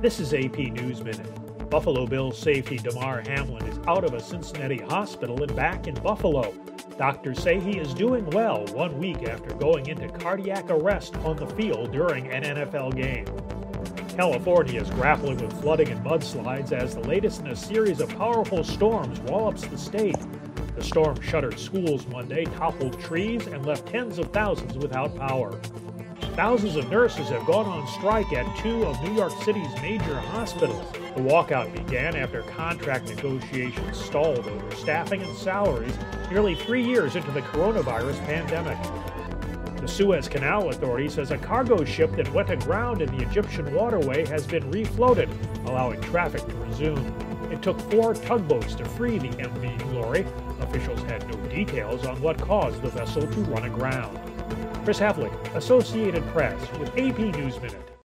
This is AP News Minute. Buffalo Bills safety Damar Hamlin is out of a Cincinnati hospital and back in Buffalo. Doctors say he is doing well one week after going into cardiac arrest on the field during an NFL game. California is grappling with flooding and mudslides as the latest in a series of powerful storms wallops the state. The storm shuttered schools Monday, toppled trees, and left tens of thousands without power. Thousands of nurses have gone on strike at two of New York City's major hospitals. The walkout began after contract negotiations stalled over staffing and salaries nearly three years into the coronavirus pandemic. The Suez Canal Authority says a cargo ship that went aground in the Egyptian waterway has been refloated, allowing traffic to resume. It took four tugboats to free the MV Glory. Officials had no details on what caused the vessel to run aground. Chris Havlik, Associated Press, with AP News Minute.